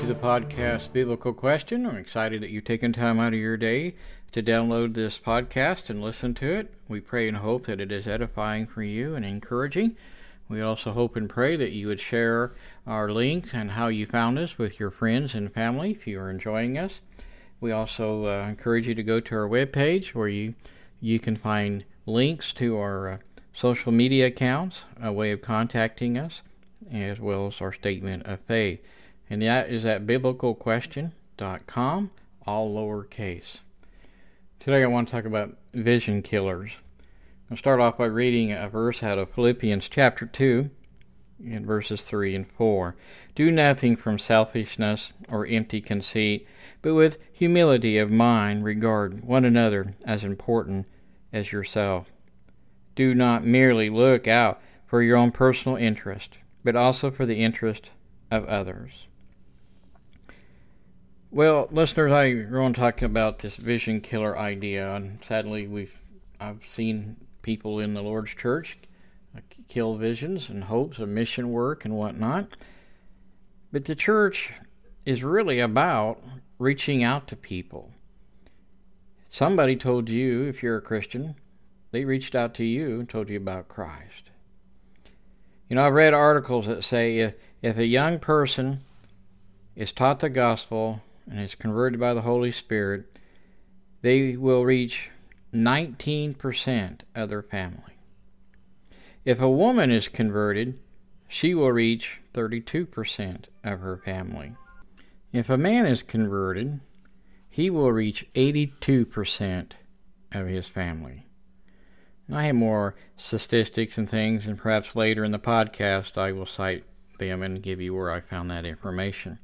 to the podcast Biblical Question. I'm excited that you've taken time out of your day to download this podcast and listen to it. We pray and hope that it is edifying for you and encouraging. We also hope and pray that you would share our link and how you found us with your friends and family if you are enjoying us. We also uh, encourage you to go to our webpage where you you can find links to our uh, social media accounts, a way of contacting us, as well as our statement of faith. And that is at biblicalquestion.com, all lowercase. Today I want to talk about vision killers. I'll start off by reading a verse out of Philippians chapter 2 in verses 3 and 4. Do nothing from selfishness or empty conceit, but with humility of mind regard one another as important as yourself. Do not merely look out for your own personal interest, but also for the interest of others. Well, listeners, I want to talk about this vision killer idea, and sadly, we've I've seen people in the Lord's church kill visions and hopes of mission work and whatnot. But the church is really about reaching out to people. Somebody told you, if you're a Christian, they reached out to you and told you about Christ. You know, I've read articles that say if, if a young person is taught the gospel and is converted by the Holy Spirit, they will reach 19% of their family. If a woman is converted, she will reach 32% of her family. If a man is converted, he will reach 82% of his family. I have more statistics and things, and perhaps later in the podcast I will cite them and give you where I found that information.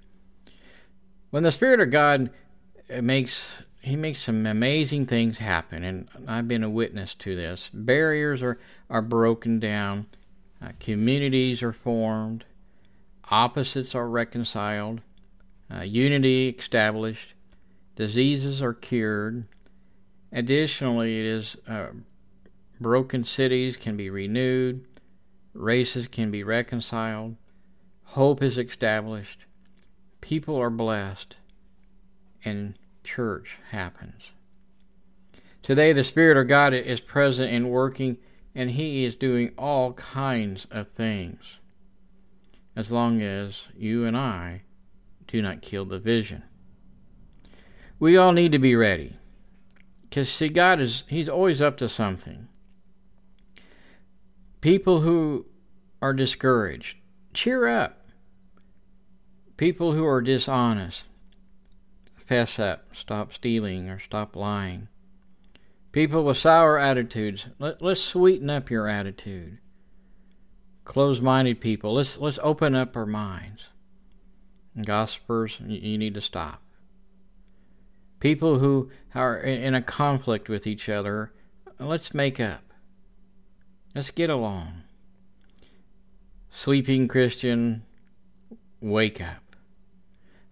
When the Spirit of God makes he makes some amazing things happen, and I've been a witness to this. Barriers are, are broken down, uh, communities are formed, opposites are reconciled, uh, unity established, diseases are cured. Additionally, it is uh, broken cities can be renewed, races can be reconciled, hope is established, people are blessed, and church happens. Today, the Spirit of God is present and working, and He is doing all kinds of things. As long as you and I do not kill the vision. We all need to be ready. Because, see, God is, He's always up to something. People who are discouraged, cheer up. People who are dishonest, fess up, stop stealing, or stop lying. People with sour attitudes, let, let's sweeten up your attitude. Closed minded people, let's, let's open up our minds. Gossipers, you need to stop. People who are in a conflict with each other, let's make up. Let's get along. Sleeping Christian, wake up.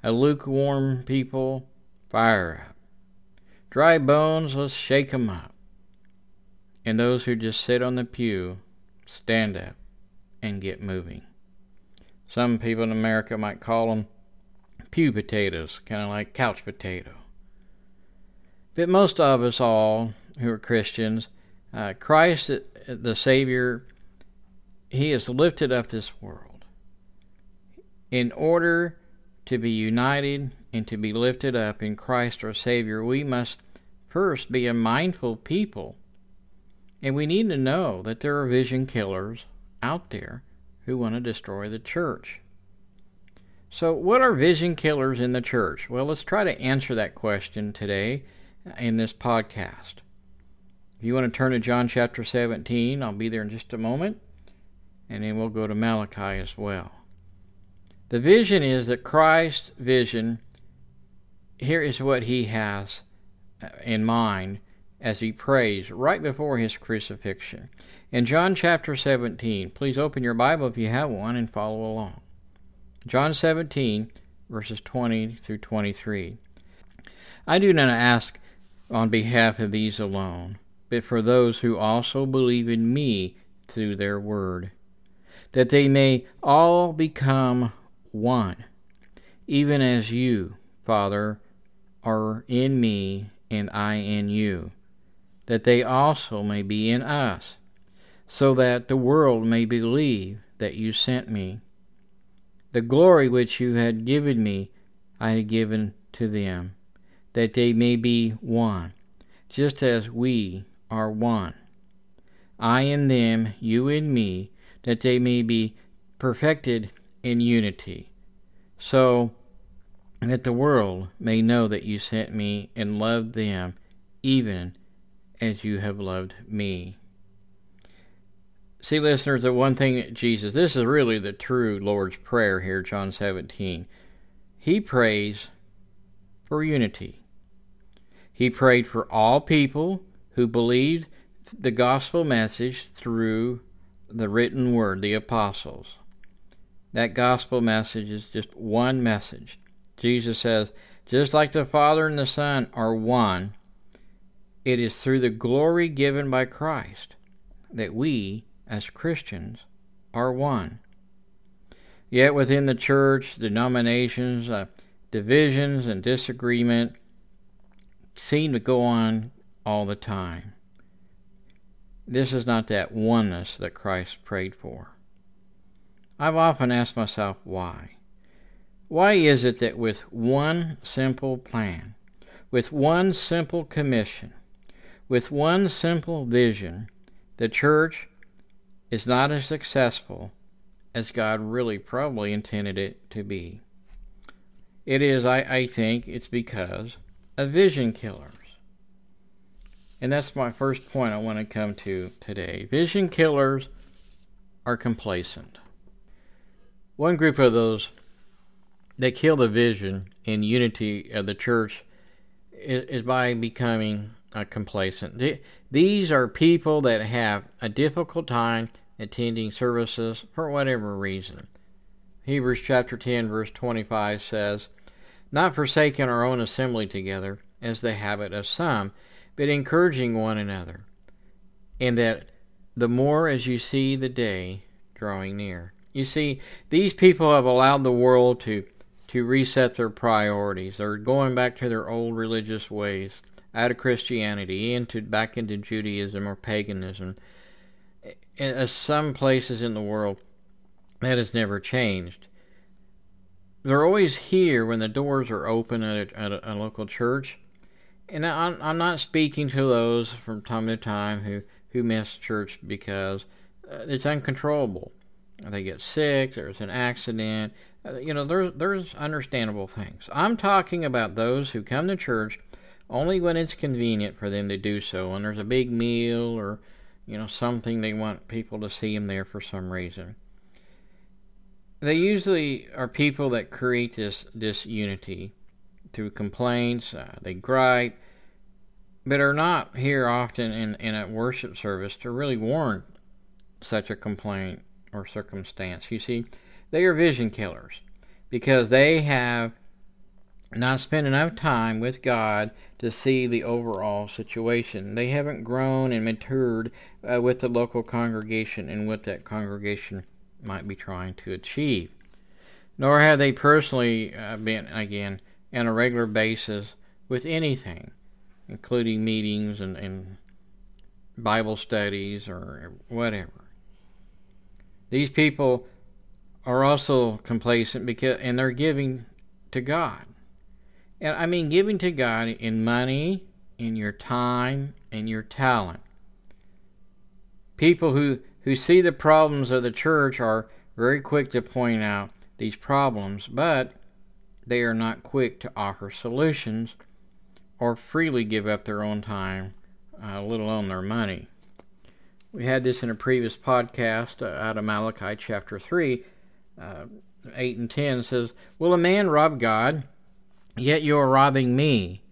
A lukewarm people, fire up. Dry bones, let's shake 'em up. And those who just sit on the pew, stand up and get moving. Some people in America might call them pew potatoes, kind of like couch potato. But most of us all who are Christians, uh, Christ the Savior, He has lifted up this world in order to be united and to be lifted up in Christ our Savior, we must first be a mindful people. And we need to know that there are vision killers out there who want to destroy the church. So, what are vision killers in the church? Well, let's try to answer that question today in this podcast. If you want to turn to John chapter 17, I'll be there in just a moment, and then we'll go to Malachi as well. The vision is that Christ's vision, here is what he has uh, in mind as he prays right before his crucifixion. In John chapter 17, please open your Bible if you have one and follow along. John 17, verses 20 through 23. I do not ask on behalf of these alone, but for those who also believe in me through their word, that they may all become one, even as you, Father, are in me and I in you, that they also may be in us, so that the world may believe that you sent me. The glory which you had given me, I had given to them, that they may be one, just as we are one. I in them, you in me, that they may be perfected in unity, so that the world may know that you sent me and loved them even as you have loved me. See, listeners, the one thing Jesus, this is really the true Lord's Prayer here, John 17. He prays for unity. He prayed for all people who believed the gospel message through the written word, the apostles. That gospel message is just one message. Jesus says, just like the Father and the Son are one, it is through the glory given by Christ that we, as Christians, are one. Yet within the church, denominations, uh, divisions, and disagreement seem to go on all the time. This is not that oneness that Christ prayed for. I've often asked myself why. Why is it that with one simple plan, with one simple commission, with one simple vision, the church is not as successful as God really probably intended it to be? It is, I, I think, it's because of vision killers. And that's my first point I want to come to today. Vision killers are complacent. One group of those that kill the vision and unity of the church is, is by becoming uh, complacent. These are people that have a difficult time attending services for whatever reason. Hebrews chapter 10 verse 25 says, Not forsaking our own assembly together, as the habit of some, but encouraging one another, and that the more as you see the day drawing near. You see, these people have allowed the world to to reset their priorities. They're going back to their old religious ways, out of Christianity, into back into Judaism or paganism. As some places in the world, that has never changed. They're always here when the doors are open at a, at a, a local church. And I'm, I'm not speaking to those from time to time who, who miss church because uh, it's uncontrollable. They get sick, there's an accident, uh, you know, there's there's understandable things. I'm talking about those who come to church only when it's convenient for them to do so, and there's a big meal or you know something they want people to see them there for some reason. They usually are people that create this disunity through complaints. Uh, they gripe, but are not here often in in a worship service to really warrant such a complaint or circumstance. You see they are vision killers because they have not spent enough time with God to see the overall situation. They haven't grown and matured uh, with the local congregation and what that congregation might be trying to achieve. Nor have they personally uh, been, again, on a regular basis with anything, including meetings and, and Bible studies or whatever. These people are also complacent because and they're giving to God. And I mean giving to God in money, in your time, in your talent. People who, who see the problems of the church are very quick to point out these problems, but they are not quick to offer solutions or freely give up their own time, uh, let alone their money. We had this in a previous podcast uh, out of Malachi chapter 3 uh, 8 and 10 says, Will a man rob God? Yet you are robbing me.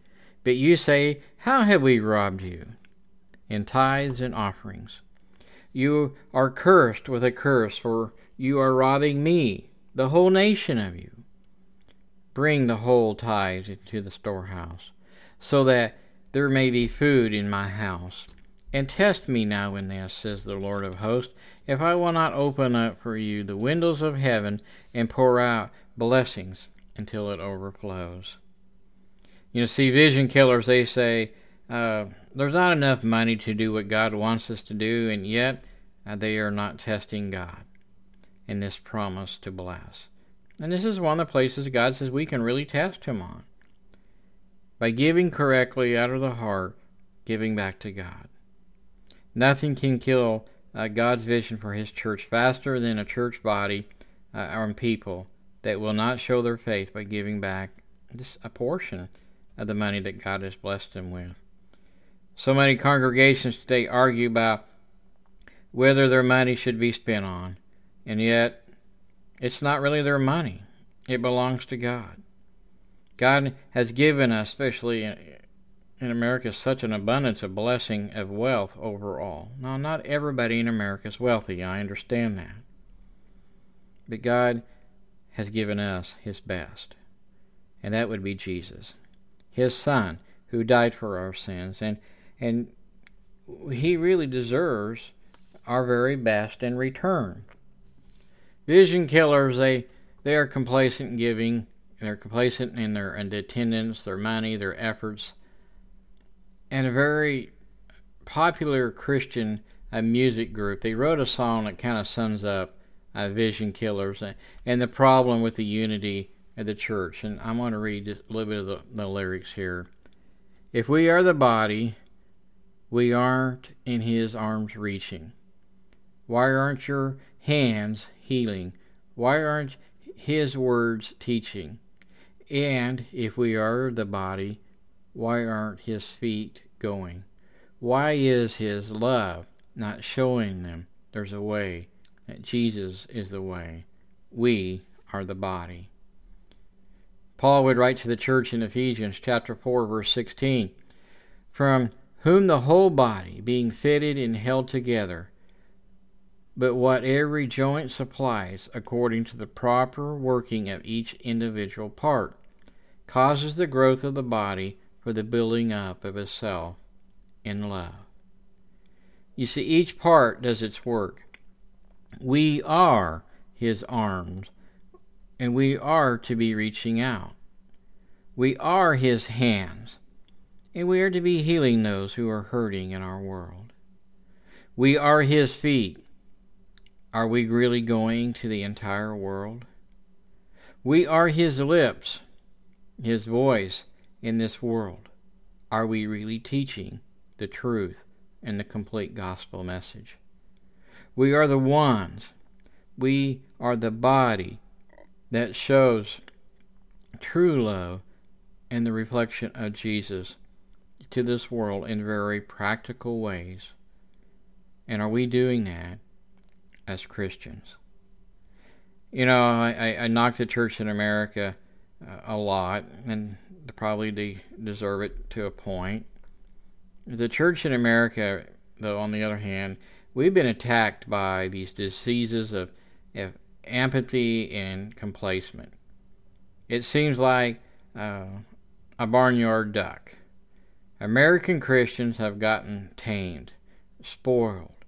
But you say, How have we robbed you? In tithes and offerings. You are cursed with a curse, for you are robbing me, the whole nation of you. Bring the whole tithes into the storehouse, so that there may be food in my house. And test me now in this, says the Lord of hosts, if I will not open up for you the windows of heaven and pour out blessings until it overflows. You know, see, vision killers, they say uh, there's not enough money to do what God wants us to do, and yet uh, they are not testing God in this promise to bless. And this is one of the places God says we can really test Him on. By giving correctly out of the heart, giving back to God. Nothing can kill uh, God's vision for His church faster than a church body uh, or people that will not show their faith by giving back just a portion of the money that God has blessed them with. So many congregations today argue about whether their money should be spent on, and yet it's not really their money. It belongs to God. God has given us, especially in, America, such an abundance of blessing of wealth overall. Now, not everybody in America is wealthy, I understand that. But God has given us His best, and that would be Jesus, His Son, who died for our sins, and and He really deserves our very best in return. Vision killers, they they are complacent in giving, they're complacent in their attendance, their money, their efforts, and a very popular Christian uh, music group. They wrote a song that kind of sums up uh, vision killers and the problem with the unity of the church. And I'm going to read a little bit of the, the lyrics here. If we are the body, we aren't in his arms reaching. Why aren't your hands healing? Why aren't his words teaching? And if we are the body, why aren't his feet going? Why is his love not showing them there's a way? that Jesus is the way. We are the body. Paul would write to the church in Ephesians chapter 4 verse 16, from whom the whole body being fitted and held together but what every joint supplies according to the proper working of each individual part causes the growth of the body for the building up of itself in love. You see, each part does its work. We are His arms, and we are to be reaching out. We are His hands, and we are to be healing those who are hurting in our world. We are His feet. Are we really going to the entire world? We are His lips, His voice in this world. Are we really teaching the truth and the complete gospel message? We are the ones. We are the body that shows true love and the reflection of Jesus to this world in very practical ways. And are we doing that as Christians? You know, I, I knock the church in America uh, a lot, and probably de- deserve it to a point. The church in America, though, on the other hand, we've been attacked by these diseases of, of apathy and complacement. It seems like uh, a barnyard duck. American Christians have gotten tamed, spoiled,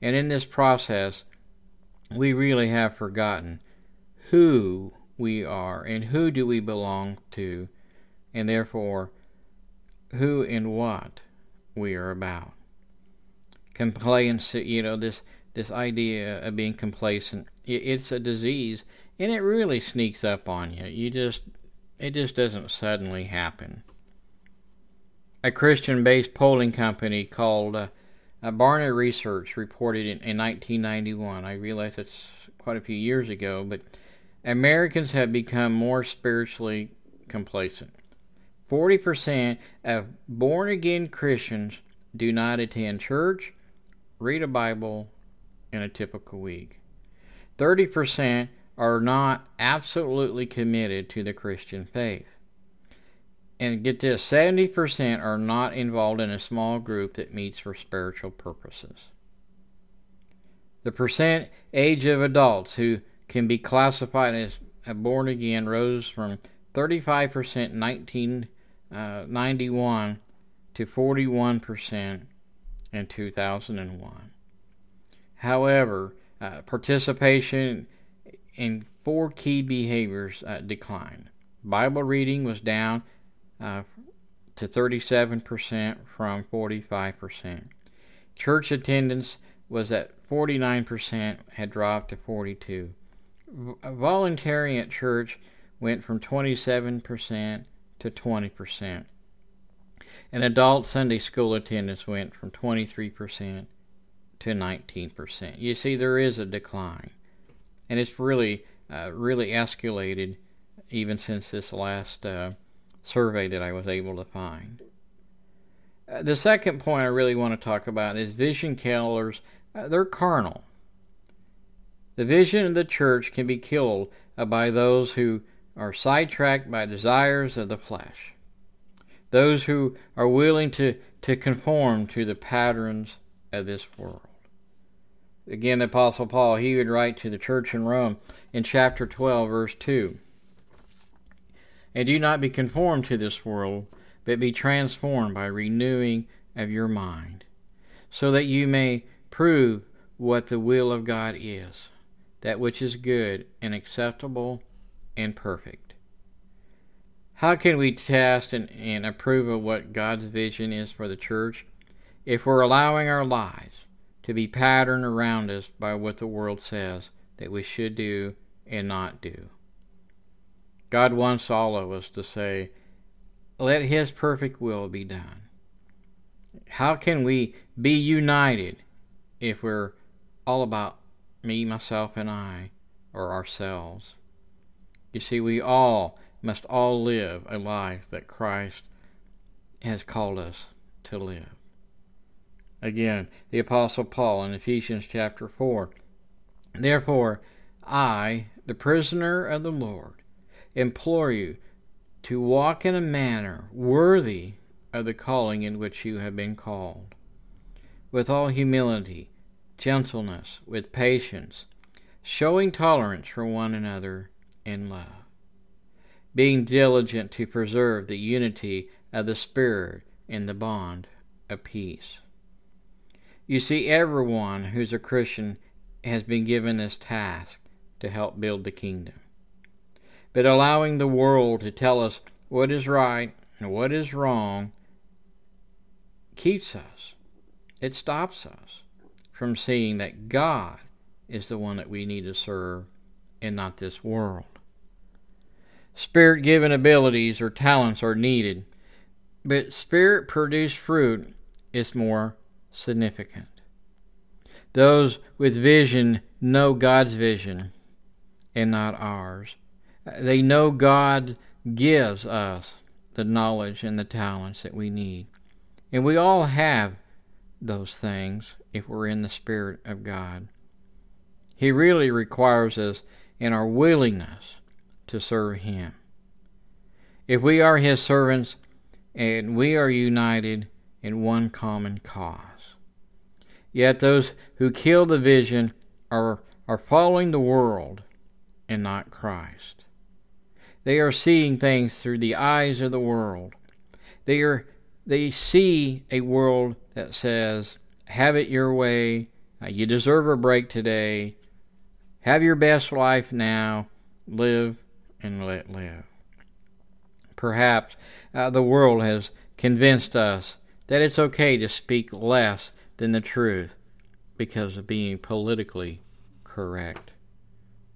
and in this process, we really have forgotten who we are and who do we belong to, and therefore who and what we are about complacency, you know, this this idea of being complacent. It, it's a disease, and it really sneaks up on you. You just it just doesn't suddenly happen. A Christian-based polling company called uh, uh, Barna Research reported in, in 1991. I realize it's quite a few years ago, but Americans have become more spiritually complacent. 40% of born again Christians do not attend church read a Bible in a typical week. 30% are not absolutely committed to the Christian faith. And get this 70% are not involved in a small group that meets for spiritual purposes. The percent age of adults who can be classified as a born again rose from 35% in 1991 uh, to 41% in 2001. However, uh, participation in four key behaviors uh, declined Bible reading was down uh, to 37% from 45%. Church attendance was at 49%, had dropped to 42. V- volunteering at church went from 27% to 20%. And adult Sunday school attendance went from 23% to 19%. You see, there is a decline. And it's really, uh, really escalated even since this last uh, survey that I was able to find. Uh, the second point I really want to talk about is vision killers. Uh, they're carnal. The vision of the church can be killed by those who are sidetracked by desires of the flesh, those who are willing to, to conform to the patterns of this world. Again, the Apostle Paul, he would write to the church in Rome in chapter 12, verse 2. And do not be conformed to this world, but be transformed by renewing of your mind, so that you may prove what the will of God is, that which is good and acceptable and perfect. How can we test and, and approve of what God's vision is for the church? If we're allowing our lives to be patterned around us by what the world says that we should do and not do. God wants all of us to say, Let His perfect will be done. How can we be united if we're all about me, myself, and I, or ourselves? You see, we all must all live a life that Christ has called us to live. Again, the Apostle Paul in Ephesians chapter 4. Therefore, I, the prisoner of the Lord, implore you to walk in a manner worthy of the calling in which you have been called, with all humility, gentleness, with patience, showing tolerance for one another in love, being diligent to preserve the unity of the Spirit in the bond of peace. You see, everyone who's a Christian has been given this task to help build the kingdom but allowing the world to tell us what is right and what is wrong keeps us. It stops us from seeing that God is the one that we need to serve and not this world. Spirit given abilities or talents are needed, but spirit produced fruit is more significant. Those with vision know God's vision and not ours. They know God gives us the knowledge and the talents that we need. And we all have those things if we're in the Spirit of God. He really requires us in our willingness to serve Him. If we are His servants and we are united in one common cause. Yet those who kill the vision are, are following the world and not Christ. They are seeing things through the eyes of the world. They are they see a world that says, "Have it your way. You deserve a break today. Have your best life now. Live and let live." Perhaps uh, the world has convinced us that it's okay to speak less than the truth because of being politically correct.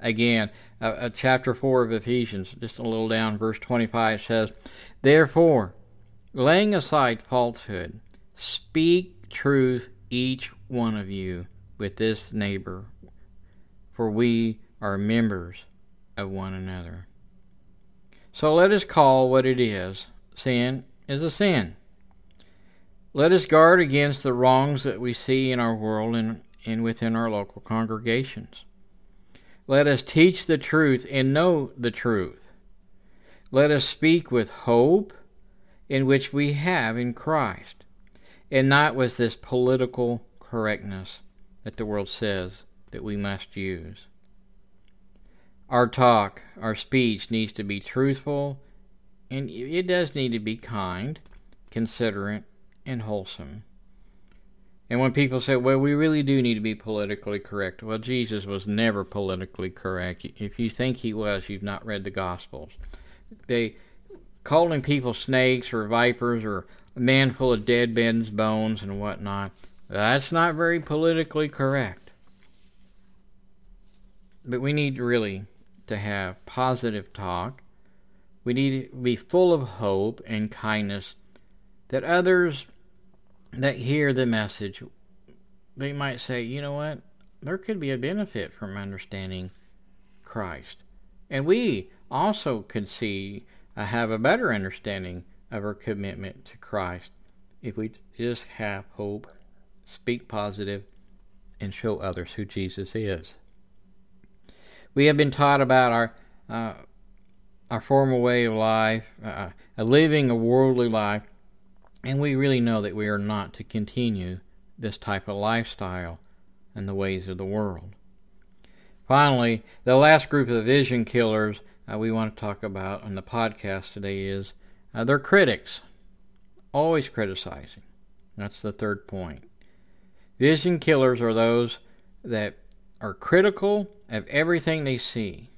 Again, uh, uh, chapter 4 of Ephesians, just a little down, verse 25 says, Therefore, laying aside falsehood, speak truth each one of you with this neighbor, for we are members of one another. So let us call what it is. Sin is a sin. Let us guard against the wrongs that we see in our world and, and within our local congregations. Let us teach the truth and know the truth. Let us speak with hope in which we have in Christ, and not with this political correctness that the world says that we must use. Our talk, our speech needs to be truthful, and it does need to be kind, considerate, and wholesome. And when people say, well, we really do need to be politically correct, well, Jesus was never politically correct. If you think he was, you've not read the Gospels. they calling people snakes or vipers or a man full of dead men's bones and whatnot. That's not very politically correct. But we need really to have positive talk. We need to be full of hope and kindness that others that hear the message they might say, you know what? There could be a benefit from understanding Christ. And we also could see uh, have a better understanding of our commitment to Christ if we just have hope, speak positive, and show others who Jesus is. We have been taught about our uh, our former way of life, uh, living a worldly life, and we really know that we are not to continue this type of lifestyle and the ways of the world. Finally, the last group of vision killers uh, we want to talk about on the podcast today is uh, they're critics, always criticizing. That's the third point. Vision killers are those that are critical of everything they see.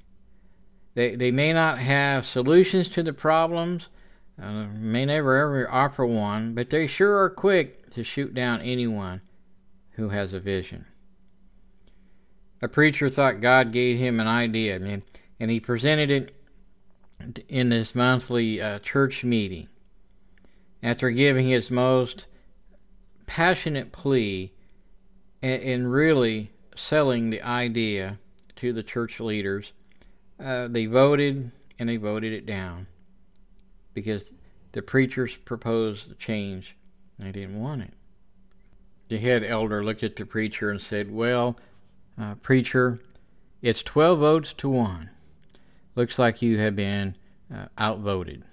They, they may not have solutions to the problems, uh, may never ever offer one, but they sure are quick to shoot down anyone who has a vision. A preacher thought God gave him an idea, and, and he presented it in this monthly uh, church meeting. After giving his most passionate plea and, and really selling the idea to the church leaders, uh, they voted and they voted it down because the preachers proposed the change they didn't want it. The head elder looked at the preacher and said, Well, uh, preacher, it's 12 votes to 1. Looks like you have been uh, outvoted.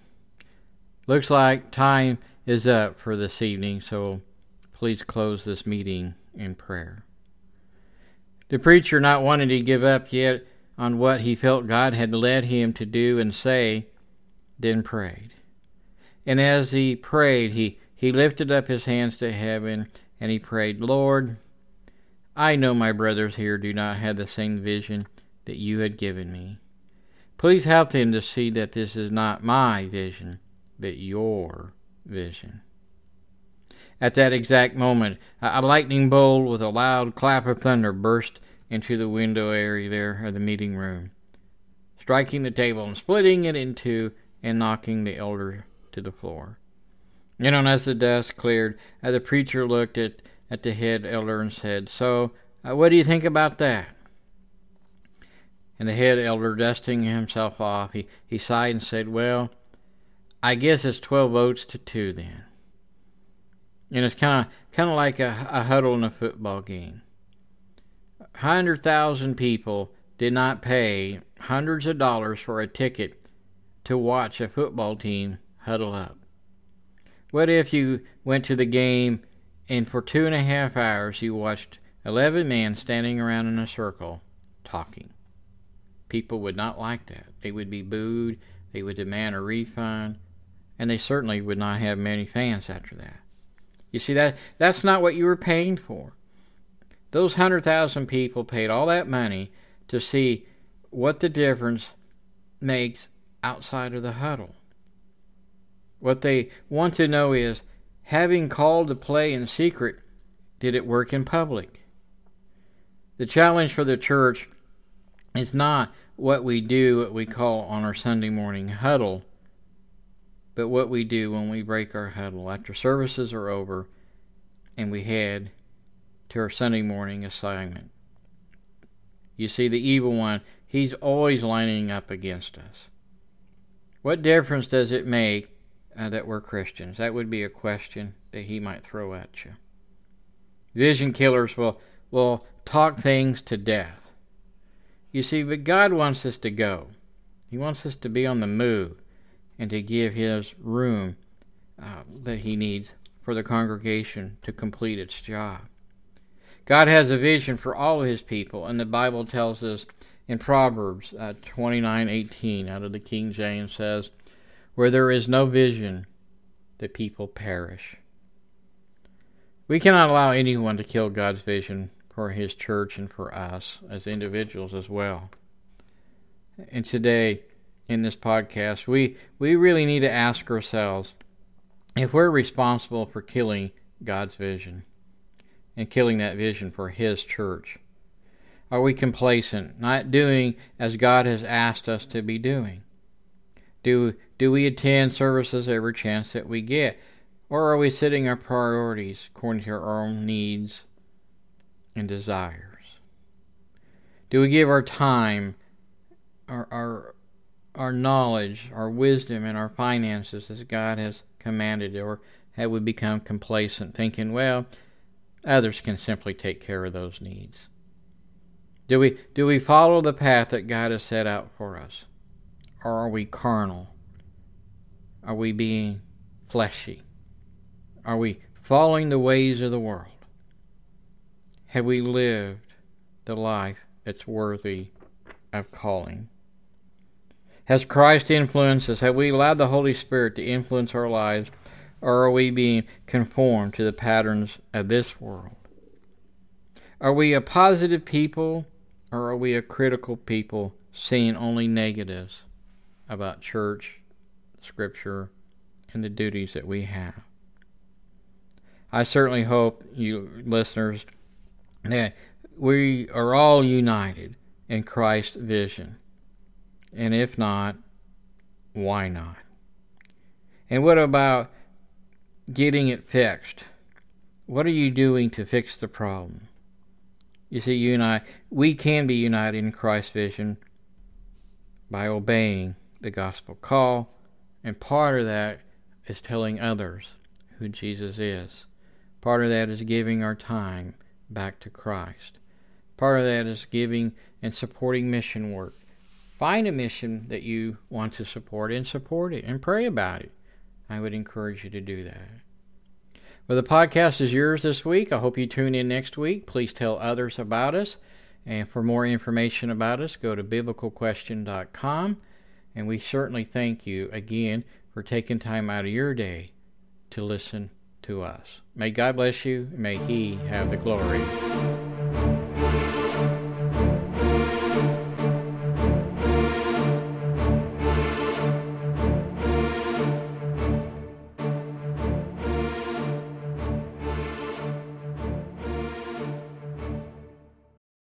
Looks like time is up for this evening, so please close this meeting in prayer. The preacher, not wanting to give up yet on what he felt God had led him to do and say, then prayed. And as he prayed, he he lifted up his hands to heaven and he prayed, Lord, I know my brothers here do not have the same vision that you had given me. Please help them to see that this is not my vision, but your vision. At that exact moment, a lightning bolt with a loud clap of thunder burst into the window area there of the meeting room, striking the table and splitting it in two and knocking the elder to the floor. You know, as the dust cleared, uh, the preacher looked at, at the head elder and said, So, uh, what do you think about that? And the head elder, dusting himself off, he, he sighed and said, Well, I guess it's 12 votes to 2 then. And it's kind of kind of like a, a huddle in a football game. 100,000 people did not pay hundreds of dollars for a ticket to watch a football team huddle up. What if you went to the game and for two and a half hours you watched 11 men standing around in a circle talking? People would not like that. They would be booed, they would demand a refund, and they certainly would not have many fans after that. You see that that's not what you were paying for. Those 100,000 people paid all that money to see what the difference makes outside of the huddle. What they want to know is having called to play in secret, did it work in public? The challenge for the church is not what we do, what we call on our Sunday morning huddle, but what we do when we break our huddle after services are over and we head to our Sunday morning assignment. You see, the evil one, he's always lining up against us. What difference does it make uh, that we're Christians? That would be a question that he might throw at you. Vision killers will, will talk things to death. You see, but God wants us to go. He wants us to be on the move and to give His room uh, that He needs for the congregation to complete its job. God has a vision for all of His people, and the Bible tells us in Proverbs uh, 29:18 out of the King James says, where there is no vision, the people perish. We cannot allow anyone to kill God's vision for His church and for us as individuals as well. And today, in this podcast, we, we really need to ask ourselves if we're responsible for killing God's vision and killing that vision for His church. Are we complacent, not doing as God has asked us to be doing? Do, do we attend services every chance that we get? Or are we setting our priorities according to our own needs and desires? Do we give our time, our, our, our knowledge, our wisdom, and our finances as God has commanded? Or have we become complacent, thinking, well, others can simply take care of those needs? Do we, do we follow the path that God has set out for us? Or are we carnal? Are we being fleshy? Are we following the ways of the world? Have we lived the life that's worthy of calling? Has Christ influenced us? Have we allowed the Holy Spirit to influence our lives, or are we being conformed to the patterns of this world? Are we a positive people, or are we a critical people seeing only negatives about church, Scripture, and the duties that we have? I certainly hope you listeners that we are all united in Christ's vision. And if not, why not? And what about getting it fixed? What are you doing to fix the problem? You see, you and I, we can be united in Christ's vision by obeying the gospel call, and part of that is telling others who Jesus is. Part of that is giving our time back to Christ. Part of that is giving and supporting mission work. Find a mission that you want to support and support it and pray about it. I would encourage you to do that. Well, the podcast is yours this week. I hope you tune in next week. Please tell others about us. And for more information about us, go to biblicalquestion.com. And we certainly thank you again for taking time out of your day to listen to us. May God bless you. May He have the glory.